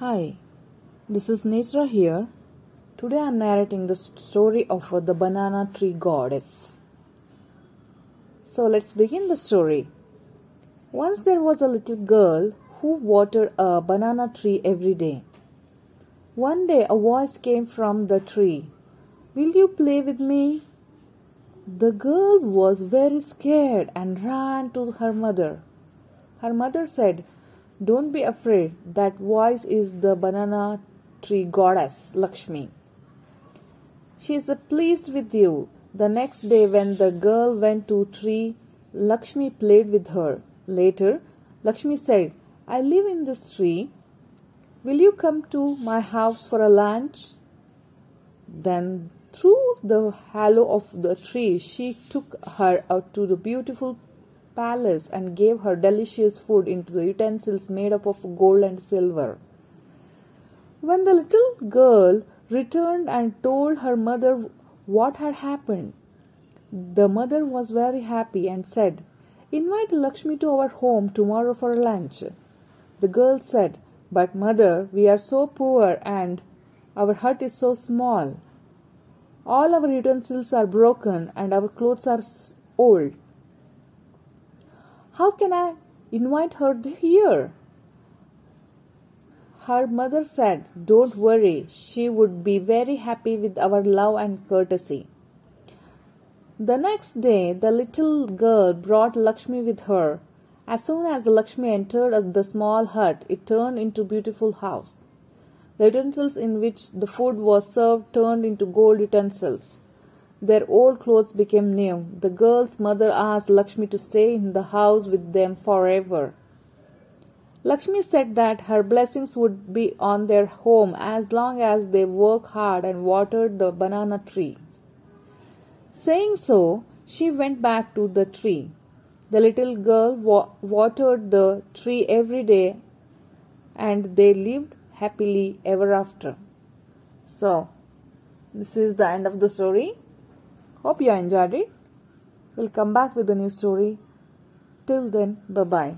Hi, this is Netra here. Today I am narrating the story of uh, the banana tree goddess. So let's begin the story. Once there was a little girl who watered a banana tree every day. One day a voice came from the tree Will you play with me? The girl was very scared and ran to her mother. Her mother said, Don't be afraid, that voice is the banana tree goddess Lakshmi. She is pleased with you. The next day, when the girl went to tree, Lakshmi played with her. Later, Lakshmi said, I live in this tree. Will you come to my house for a lunch? Then, through the hollow of the tree, she took her out to the beautiful palace and gave her delicious food into the utensils made up of gold and silver. When the little girl returned and told her mother what had happened, the mother was very happy and said, Invite Lakshmi to our home tomorrow for lunch. The girl said, But mother, we are so poor and our hut is so small. All our utensils are broken and our clothes are old. How can I invite her here? Her mother said, Don't worry, she would be very happy with our love and courtesy. The next day, the little girl brought Lakshmi with her. As soon as Lakshmi entered the small hut, it turned into a beautiful house. The utensils in which the food was served turned into gold utensils. Their old clothes became new. The girl's mother asked Lakshmi to stay in the house with them forever. Lakshmi said that her blessings would be on their home as long as they worked hard and watered the banana tree. Saying so, she went back to the tree. The little girl wa- watered the tree every day and they lived happily ever after. So, this is the end of the story. Hope you enjoyed it. We'll come back with a new story. Till then, bye bye.